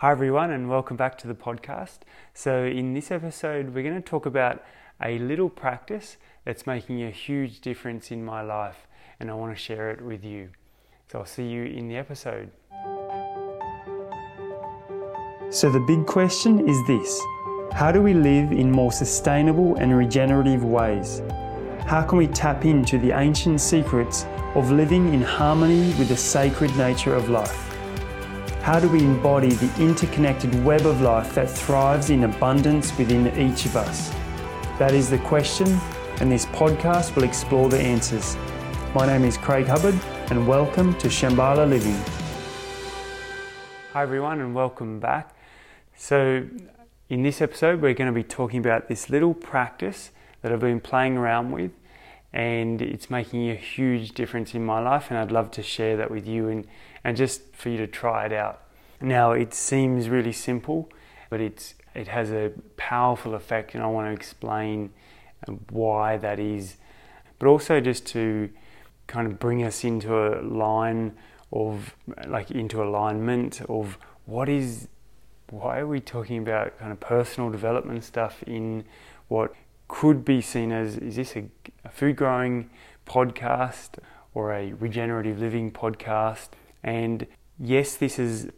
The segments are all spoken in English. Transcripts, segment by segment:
Hi, everyone, and welcome back to the podcast. So, in this episode, we're going to talk about a little practice that's making a huge difference in my life, and I want to share it with you. So, I'll see you in the episode. So, the big question is this How do we live in more sustainable and regenerative ways? How can we tap into the ancient secrets of living in harmony with the sacred nature of life? How do we embody the interconnected web of life that thrives in abundance within each of us? That is the question, and this podcast will explore the answers. My name is Craig Hubbard, and welcome to Shambhala Living. Hi, everyone, and welcome back. So, in this episode, we're going to be talking about this little practice that I've been playing around with, and it's making a huge difference in my life, and I'd love to share that with you and and just for you to try it out. Now, it seems really simple, but it's it has a powerful effect, and I want to explain uh, why that is. But also just to kind of bring us into a line of like into alignment of what is why are we talking about kind of personal development stuff in what could be seen as is this a, a food growing podcast or a regenerative living podcast and yes, this has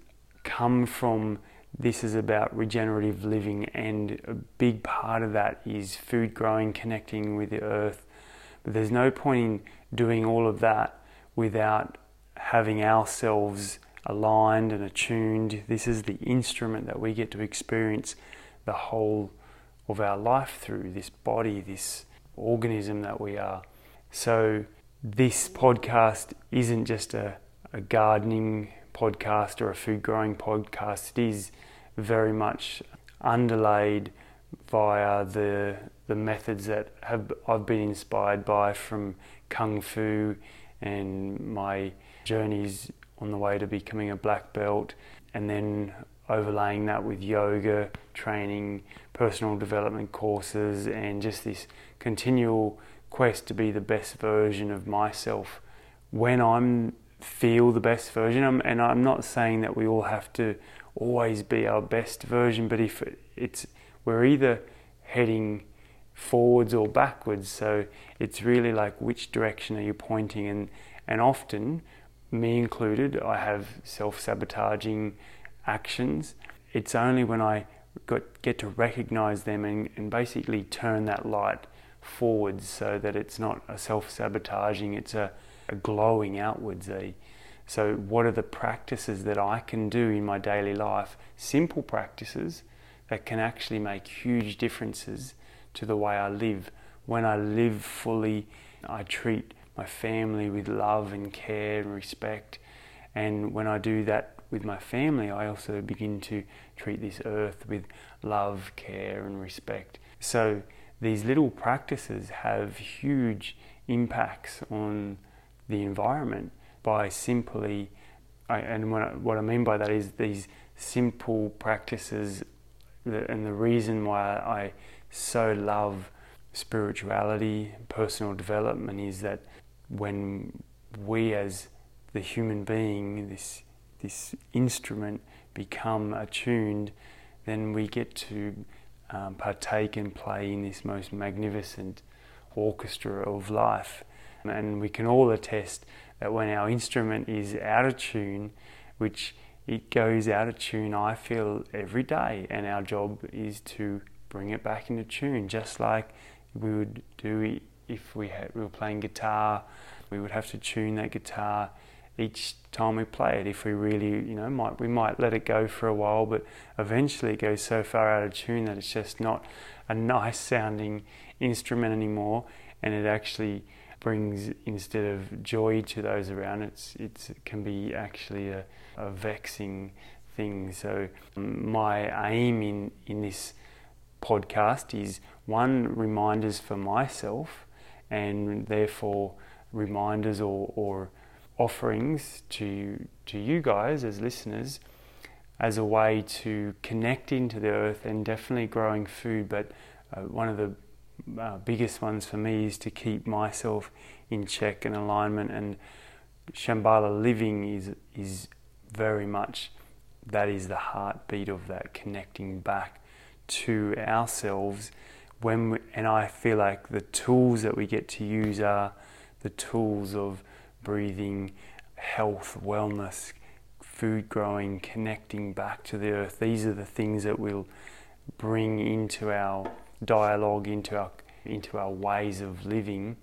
come from this is about regenerative living, and a big part of that is food growing, connecting with the earth. But there's no point in doing all of that without having ourselves aligned and attuned. This is the instrument that we get to experience the whole of our life through this body, this organism that we are. So, this podcast isn't just a a gardening podcast or a food growing podcast. It is very much underlaid via the the methods that have I've been inspired by from kung fu and my journeys on the way to becoming a black belt and then overlaying that with yoga training personal development courses and just this continual quest to be the best version of myself when I'm feel the best version. And I'm not saying that we all have to always be our best version, but if it's we're either heading forwards or backwards, so it's really like which direction are you pointing? And and often, me included, I have self-sabotaging actions. It's only when I got, get to recognize them and, and basically turn that light forwards so that it's not a self-sabotaging, it's a glowing outwards. A, so, what are the practices that I can do in my daily life? Simple practices that can actually make huge differences to the way I live. When I live fully, I treat my family with love and care and respect. And when I do that with my family, I also begin to treat this earth with love, care, and respect. So, these little practices have huge impacts on the environment by simply, and what I, what I mean by that is these simple practices, and the reason why I so love spirituality, personal development is that when we as the human being, this this instrument, become attuned, then we get to um, partake and play in this most magnificent orchestra of life. And we can all attest that when our instrument is out of tune, which it goes out of tune, I feel every day, and our job is to bring it back into tune, just like we would do if we, had, we were playing guitar. We would have to tune that guitar each time we play it. If we really, you know, might we might let it go for a while, but eventually it goes so far out of tune that it's just not a nice sounding instrument anymore, and it actually brings instead of joy to those around it's, it's it can be actually a, a vexing thing so um, my aim in in this podcast is one reminders for myself and therefore reminders or, or offerings to to you guys as listeners as a way to connect into the earth and definitely growing food but uh, one of the uh, biggest ones for me is to keep myself in check and alignment. And Shambhala living is is very much that is the heartbeat of that connecting back to ourselves when we, and I feel like the tools that we get to use are the tools of breathing, health, wellness, food growing, connecting back to the earth. These are the things that we'll bring into our dialogue, into our into our ways of living,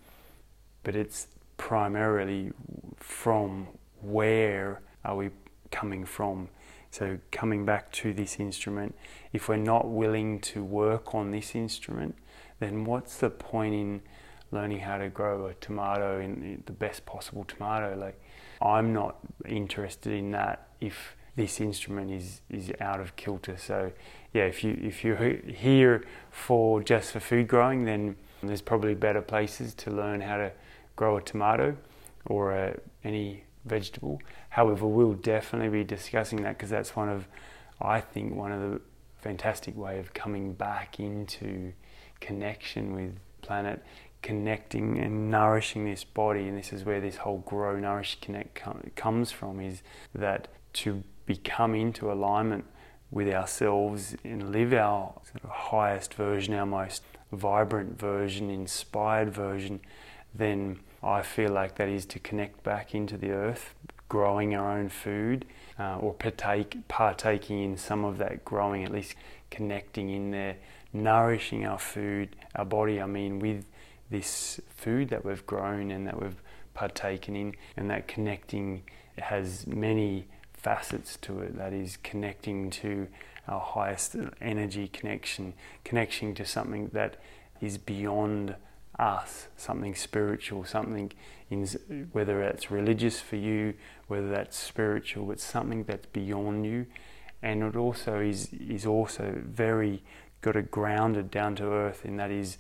but it's primarily from where are we coming from. So coming back to this instrument, if we're not willing to work on this instrument, then what's the point in learning how to grow a tomato in the best possible tomato? Like I'm not interested in that if this instrument is, is out of kilter. So yeah, if you if you're here for just for food growing, then there's probably better places to learn how to grow a tomato or a, any vegetable. However, we'll definitely be discussing that because that's one of, I think, one of the fantastic way of coming back into connection with planet, connecting and nourishing this body. And this is where this whole grow, nourish, connect comes from. Is that to become into alignment with ourselves and live our sort of highest version, our most vibrant version, inspired version, then I feel like that is to connect back into the earth, growing our own food, uh, or partake, partaking in some of that growing, at least connecting in there, nourishing our food, our body, I mean, with this food that we've grown and that we've partaken in, and that connecting has many facets to it. That is connecting to our highest energy connection, connecting to something that is beyond us, something spiritual, something in, whether that's religious for you, whether that's spiritual, it's something that's beyond you, and it also is is also very got a grounded down to earth, and that is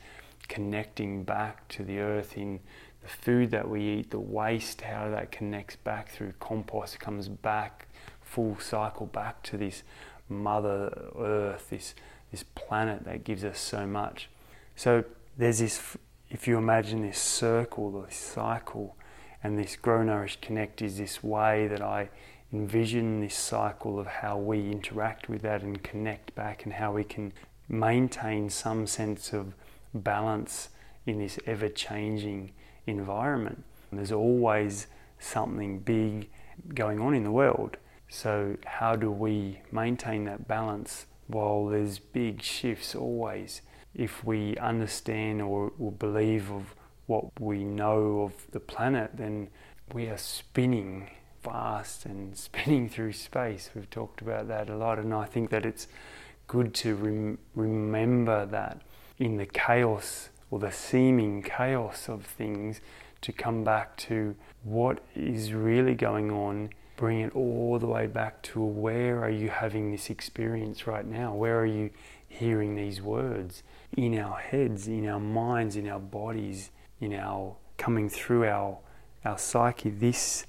connecting back to the earth in the food that we eat, the waste, how that connects back through compost, comes back full cycle back to this Mother Earth, this this planet that gives us so much. So there's this if you imagine this circle, this cycle, and this Grow Nourish Connect is this way that I envision this cycle of how we interact with that and connect back and how we can maintain some sense of balance in this ever changing environment. There's always something big going on in the world. So, how do we maintain that balance while there's big shifts always? if we understand or, or believe of what we know of the planet, then we are spinning fast and spinning through space. We've talked about that a lot, and I think that it's good to rem- remember that in the chaos or the seeming chaos of things, to come back to what is really going on, bring it all the way back to where are you having this experience right now? Where are you hearing these words? in our heads, in our minds, in our bodies, in our coming through our our psyche, this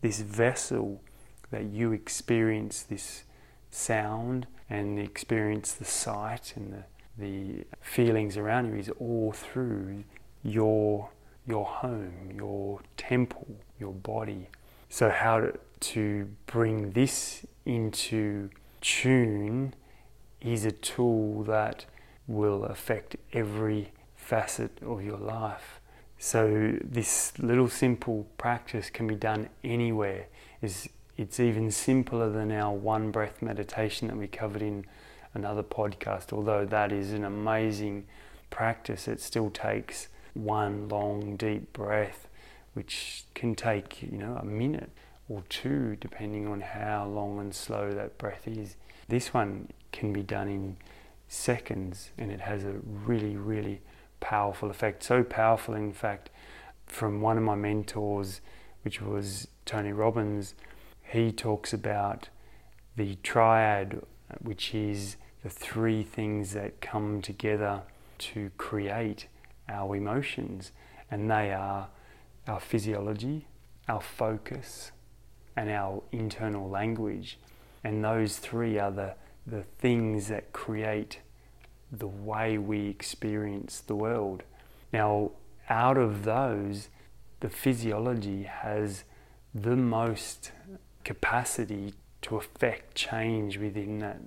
this vessel that you experience this sound and experience the sight and the the feelings around you is all through your your home, your temple, your body. So how to, bring this into tune is a tool that will affect every facet of your life. So this little simple practice can be done anywhere. It's, it's even simpler than our one breath meditation that we covered in another podcast. Although that is an amazing practice, it still takes one long deep breath, which can take you know a minute or two, depending on how long and slow that breath is. This one can be done in seconds and it has a really, really powerful effect. So powerful, in fact, from one of my mentors, which was Tony Robbins, he talks about the triad, which is the three things that come together to create our emotions, and they are our physiology, our focus, and our internal language. And those three are the the things that create the way we experience the world. Now, out of those, the physiology has the most capacity to affect change within that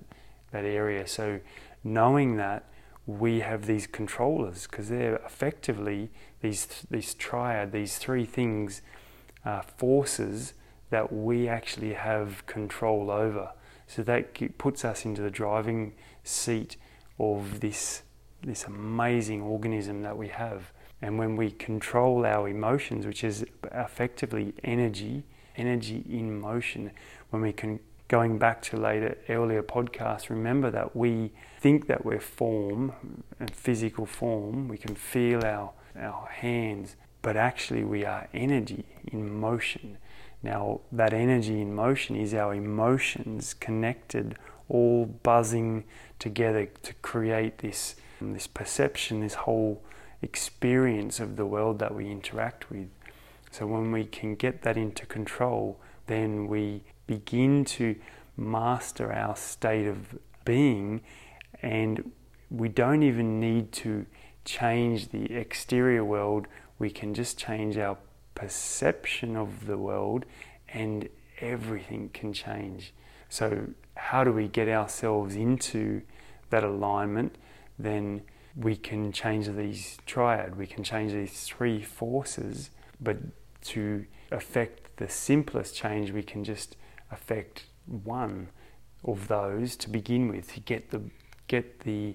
that area. So knowing that we have these controllers because they're effectively these these triad, these three things, uh, forces that we actually have control over. So that puts us into the driving seat of this this amazing organism that we have. And when we control our emotions, which is effectively energy, energy in motion, when we can going back to later earlier podcasts, remember that we think that we're form and physical form. We can feel our our hands, but actually we are energy in motion. Now that energy in motion is our emotions connected, all buzzing together to create this this perception, this whole experience of the world that we interact with. So when we can get that into control, then we begin to master our state of being and we don't even need to change the exterior world, we can just change our perception of the world and everything can change. So, how do we get ourselves into that alignment? Then we can change these triad, we can change these three forces, but to affect the simplest change, we can just affect one of those to begin with to get the get the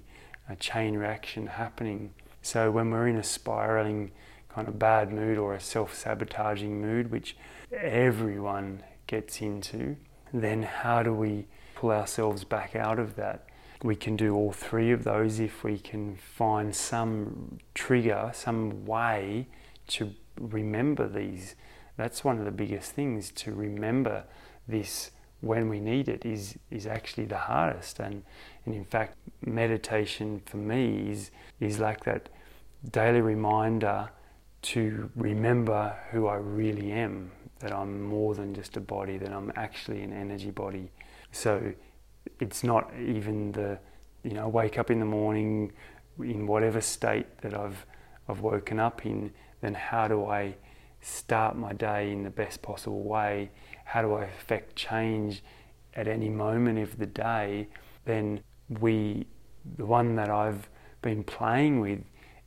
uh, chain reaction happening. So when we're in a spiraling kind of bad mood or a self-sabotaging mood, which everyone gets into, then how do we pull ourselves back out of that? We can do all three of those if we can find some trigger, some way to remember these. That's one of the biggest things to remember this when we need it is is actually the hardest. And and in fact meditation for me is is like that daily reminder to remember who I really am that I'm more than just a body that I'm actually an energy body. So it's not even the you know wake up in the morning in whatever state that I've I've woken up in then how do I start my day in the best possible way how do I affect change at any moment of the day, then we, the one that I've been playing with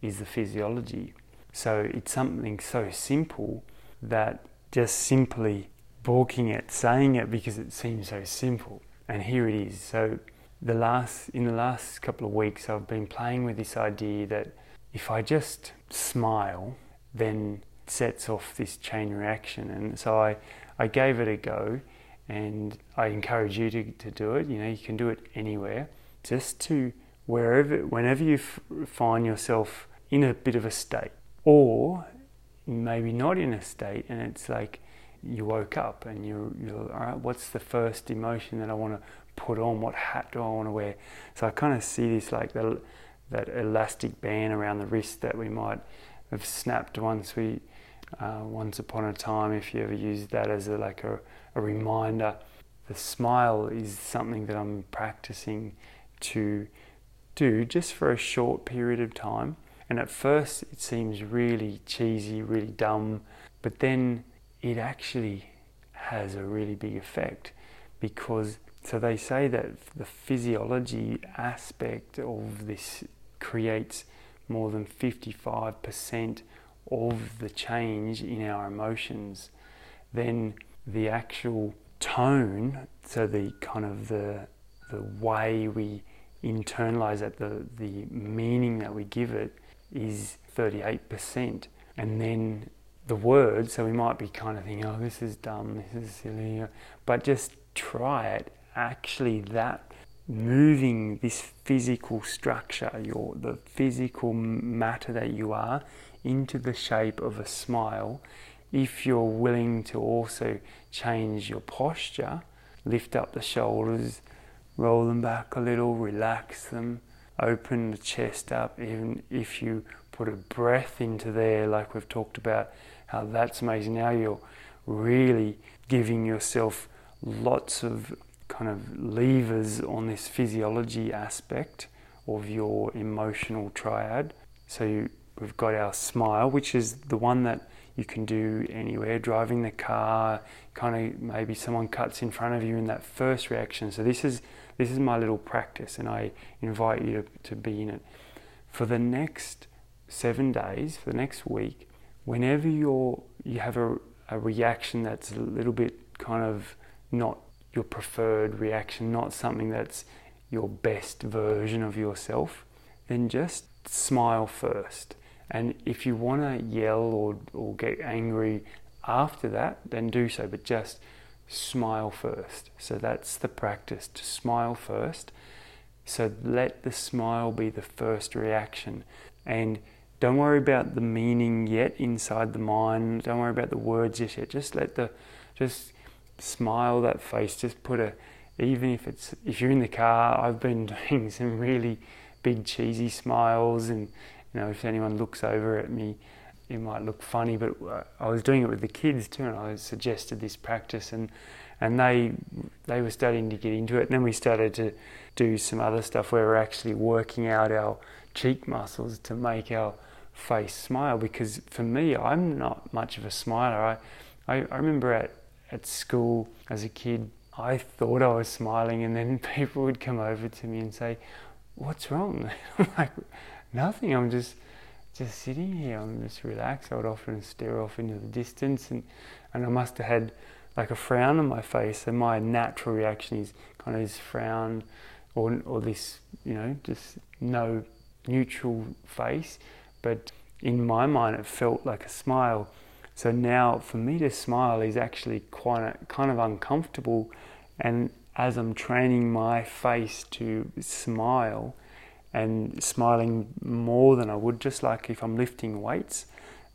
is the physiology. So it's something so simple that just simply balking at saying it because it seems so simple. And here it is. So the last in the last couple of weeks I've been playing with this idea that if I just smile, then sets off this chain reaction. And so I, I gave it a go and I encourage you to, to do it. You know, you can do it anywhere. Just to wherever, whenever you f- find yourself in a bit of a state, or maybe not in a state, and it's like you woke up and you're, you're all right. What's the first emotion that I want to put on? What hat do I want to wear? So I kind of see this like the, that elastic band around the wrist that we might have snapped once we uh, once upon a time, if you ever use that as a, like a, a reminder, the smile is something that I'm practicing to do just for a short period of time. And at first, it seems really cheesy, really dumb, but then it actually has a really big effect because so they say that the physiology aspect of this creates more than 55% of the change in our emotions, then the actual tone, so the kind of the the way we internalize it, the the meaning that we give it is 38%. And then the word, so we might be kind of thinking, oh, this is dumb, this is silly, but just try it. Actually, that moving this physical structure, your the physical matter that you are, into the shape of a smile if you're willing to also change your posture, lift up the shoulders, roll them back a little, relax them, open the chest up, even if you put a breath into there, like we've talked about, how that's amazing. Now you're really giving yourself lots of kind of levers on this physiology aspect of your emotional triad. So you we've got our smile, which is the one that you can do anywhere, driving the car, kind of maybe someone cuts in front of you in that first reaction. So this is this is my little practice and I invite you to, to be in it. For the next seven days, for the next week, whenever you're you have a, a reaction that's a little bit kind of not your preferred reaction, not something that's your best version of yourself, then just smile first. And if you want to yell or, or get angry after that, then do so, but just smile first. So that's the practice to smile first. So let the smile be the first reaction. And don't worry about the meaning yet inside the mind. Don't worry about the words just yet. Just let the, just smile that face. Just put a, even if it's, if you're in the car, I've been doing some really big cheesy smiles and, you know, if anyone looks over at me, it might look funny, but uh, I was doing it with the kids too, and I suggested this practice, and and they they were starting to get into it. And then we started to do some other stuff where we're actually working out our cheek muscles to make our face smile. Because for me, I'm not much of a smiler. I I, I remember at at school as a kid, I thought I was smiling, and then people would come over to me and say, "What's wrong?" Like, "Nothing. I'm just." just sitting here, I'm just relaxed. I would often stare off into the distance, and, and I must have had like a frown on my face. And my natural reaction is kind of this frown, or or this, you know, just no neutral face. But in my mind, it felt like a smile. So now, for me to smile is actually quite a, kind of uncomfortable, and as I'm training my face to smile and smiling more than I would, just like if I'm lifting weights,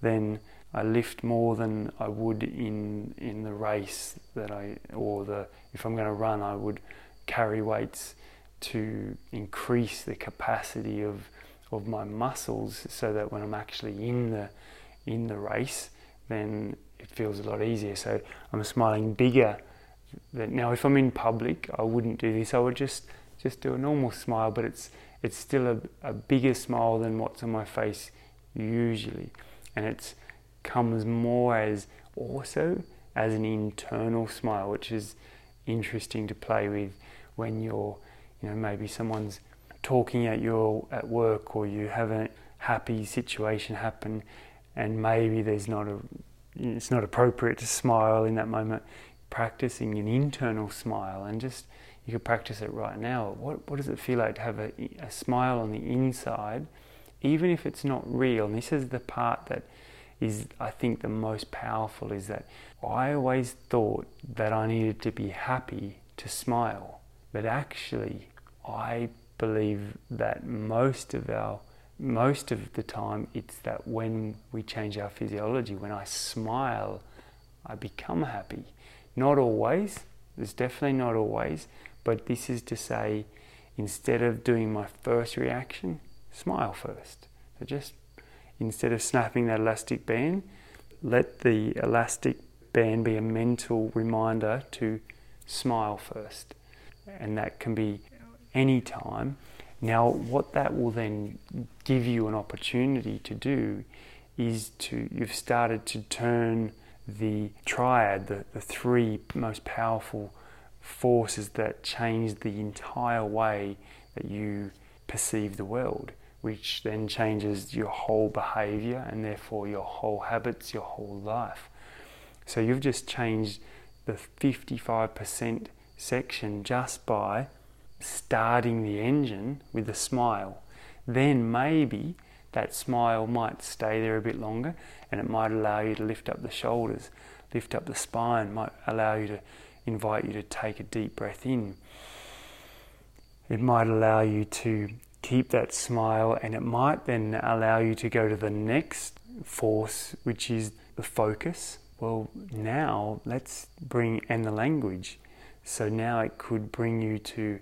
then I lift more than I would in in the race that I or the if I'm going to run, I would carry weights to increase the capacity of of my muscles so that when I'm actually in the in the race, then it feels a lot easier. So I'm smiling bigger. Now, if I'm in public, I wouldn't do this. I would just just do a normal smile, but it's it's still a, a bigger smile than what's on my face usually. And it comes more as also as an internal smile, which is interesting to play with when you're, you know, maybe someone's talking at you at work or you have a happy situation happen and maybe there's not a it's not appropriate to smile in that moment practicing an internal smile and just you could practice it right now. What, what does it feel like to have a, a smile on the inside, even if it's not real? And this is the part that is, I think, the most powerful is that I always thought that I needed to be happy to smile. But actually, I believe that most of our most of the time it's that when we change our physiology when i smile i become happy not always there's definitely not always but this is to say, instead of doing my first reaction, smile first. So just instead of snapping that elastic band, let the elastic band be a mental reminder to smile first. And that can be any time. Now, what that will then give you an opportunity to do is to, you've started to turn the triad, the, the three most powerful forces that change the entire way that you perceive the world, which then changes your whole behavior and therefore your whole habits, your whole life. So you've just changed the 55% section just by starting the engine with a smile. Then maybe that smile might stay there a bit longer and it might allow you to lift up the shoulders, lift up the spine, might allow you to invite you to take a deep breath in. It might allow you to keep that smile, and it might then allow you to go to the next force, which is the focus. Well, now let's bring and the language. So now it could bring you to,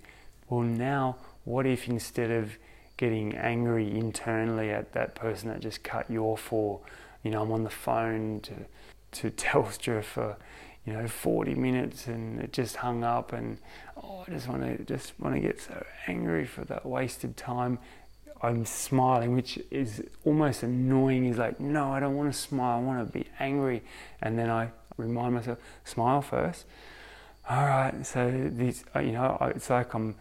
well, now what if instead of getting angry internally at that person that just cut you off, or you know, I'm on the phone to to Telstra for you know 40 minutes and it just hung up and oh I just want to just want to get so angry for that wasted time I'm smiling, which is almost annoying. He's like, no, I don't want to smile. I want to be angry. And then I remind myself, smile first. All right. So these, uh, you know, it's like I'm,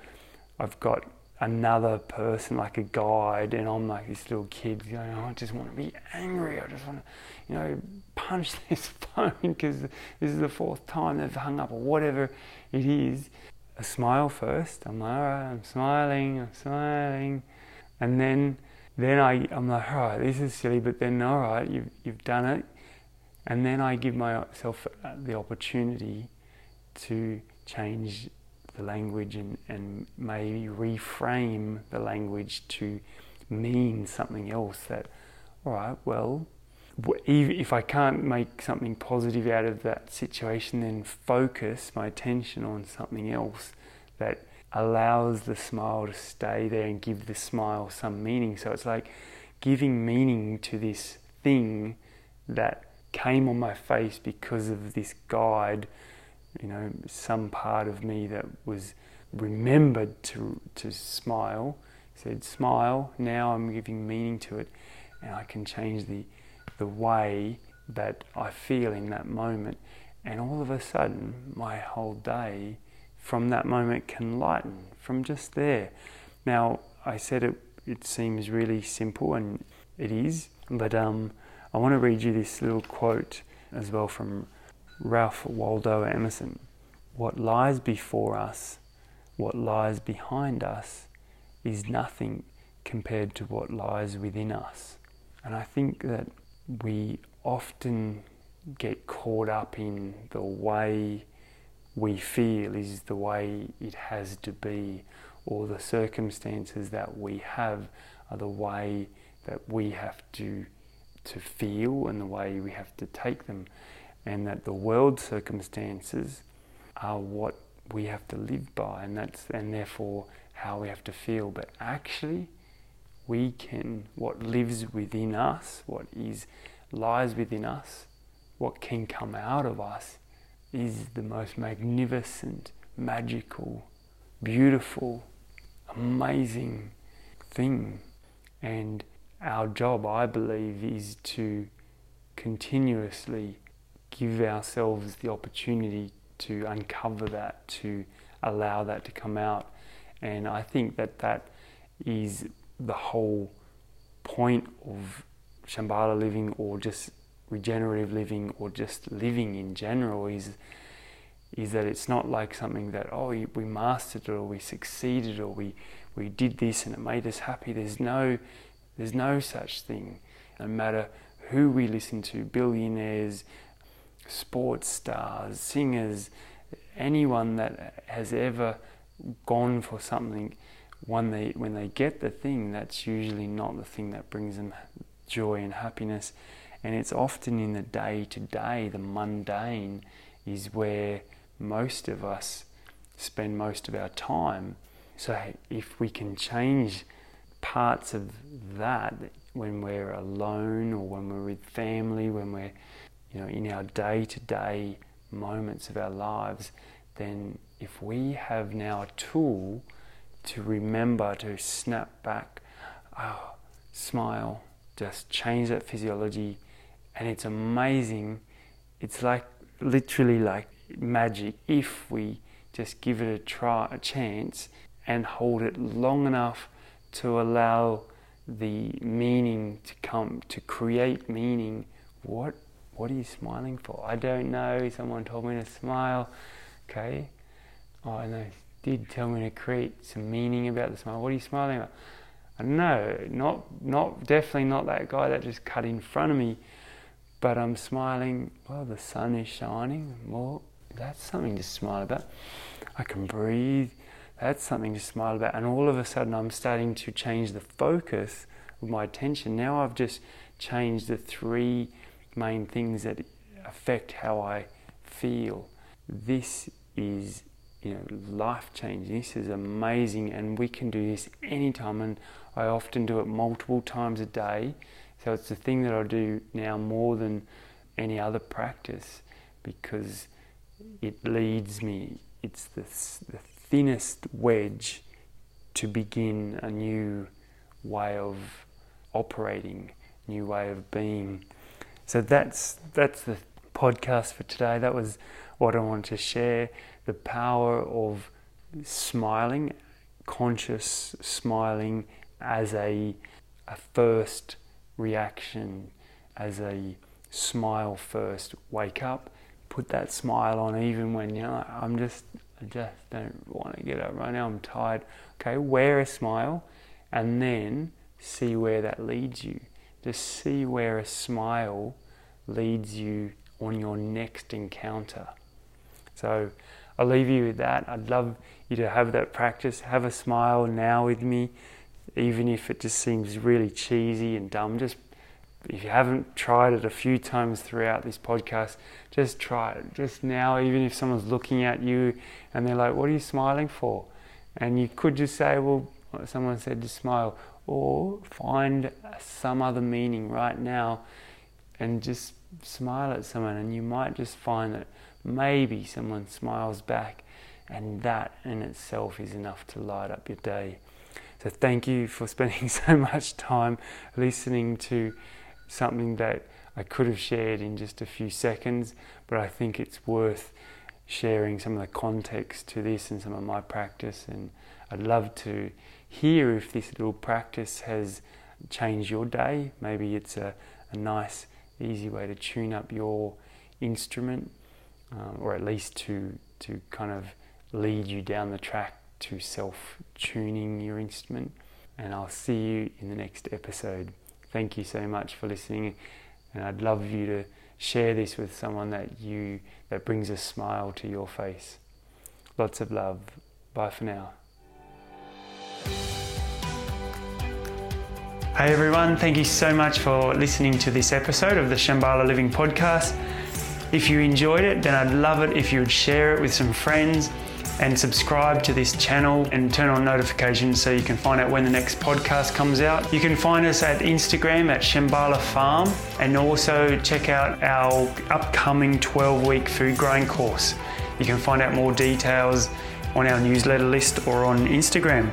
I've got another person, like a guide, and I'm like this little kid going, oh, I just want to be angry. I just want to, you know, punch this phone because this is the fourth time they've hung up or whatever it is. A smile first. I'm like, all right, I'm smiling, I'm smiling. And then, then I, I'm like, all right, this is silly, but then, all right, you've, you've done it. And then I give myself uh, the opportunity to change the language and, and maybe reframe the language to mean something else that, all right, well, if I can't make something positive out of that situation, then focus my attention on something else that allows the smile to stay there and give the smile some meaning. So it's like giving meaning to this thing that came on my face because of this guide, you know, some part of me that was remembered to, to smile, said, smile, now I'm giving meaning to it, and I can change the, the way that I feel in that moment. And all of a sudden, my whole day from that moment can lighten from just there. Now, I said it, it seems really simple, and it is, but um, I want to read you this little quote as well from Ralph Waldo Emerson. What lies before us, what lies behind us, is nothing compared to what lies within us. And I think that we often get caught up in the way we feel is the way it has to be, or the circumstances that we have are the way that we have to to feel and the way we have to take them, and that the world circumstances are what we have to live by, and that's and therefore how we have to feel. But actually, we can what lives within us, what is lies within us, what can come out of us is the most magnificent, magical, beautiful, amazing thing. And our job, I believe, is to continuously give ourselves the opportunity to uncover that, to allow that to come out. And I think that that is the whole point of Shambhala living or just regenerative living or just living in general is is that it's not like something that oh we mastered it or we succeeded or we we did this and it made us happy there's no there's no such thing no matter who we listen to billionaires sports stars singers anyone that has ever gone for something when they when they get the thing that's usually not the thing that brings them joy and happiness and it's often in the day to day, the mundane, is where most of us spend most of our time. So if we can change parts of that when we're alone or when we're with family, when we're you know in our day to day moments of our lives, then if we have now a tool to remember to snap back, oh, smile, just change that physiology, and it's amazing. It's like literally like magic if we just give it a try, a chance, and hold it long enough to allow the meaning to come, to create meaning. What what are you smiling for? I don't know. Someone told me to smile. Okay. Oh, and they did tell me to create some meaning about the smile. What are you smiling about? I don't know. Not not definitely not that guy that just cut in front of me but I'm smiling. Well, the sun is shining. Well, that's something to smile about. I can breathe. That's something to smile about. And all of a sudden, I'm starting to change the focus of my attention. Now I've just changed the three main things that affect how I feel. This is you know life changing. This is amazing, and we can do this anytime. And I often do it multiple times a day so it's the thing that I do now more than any other practice because it leads me, it's the, the thinnest wedge to begin a new way of operating, new way of being. So that's that's the podcast for today. That was what I wanted to share. The power of smiling, conscious smiling as a a first reaction, as a smile first. Wake up, put that smile on even when you know I'm just I just don't want to get up right now. I'm tired. Okay, wear a smile and then see where that leads you. Just see where a smile leads you on your next encounter. So I'll leave you with that. I'd love you to have that practice. Have a smile now with me, even if it just seems really cheesy and dumb. Just if you haven't tried it a few times throughout this podcast, just try it. Just now, even if someone's looking at you and they're like, What are you smiling for? And you could just say, Well, someone said to smile, or find some other meaning right now and just smile at someone, and you might just find that maybe someone smiles back, and that in itself is enough to light up your day. So, thank you for spending so much time listening to something that I could have shared in just a few seconds, but I think it's worth sharing some of the context to this and some of my practice. And I'd love to hear if this little practice has changed your day. Maybe it's a, a nice, easy way to tune up your instrument, um, or at least to, to kind of lead you down the track to self tuning your instrument. And I'll see you in the next episode. Thank you so much for listening, and I'd love you to share this with someone that you that brings a smile to your face. Lots of love. Bye for now. Hey everyone, thank you so much for listening to this episode of the Shambhala Living Podcast. If you enjoyed it, then I'd love it if you would share it with some friends and subscribe to this channel and turn on notifications so you can find out when the next podcast comes out. You can find us at Instagram at Shambhala Farm and also check out our upcoming 12 week food growing course. You can find out more details on our newsletter list or on Instagram.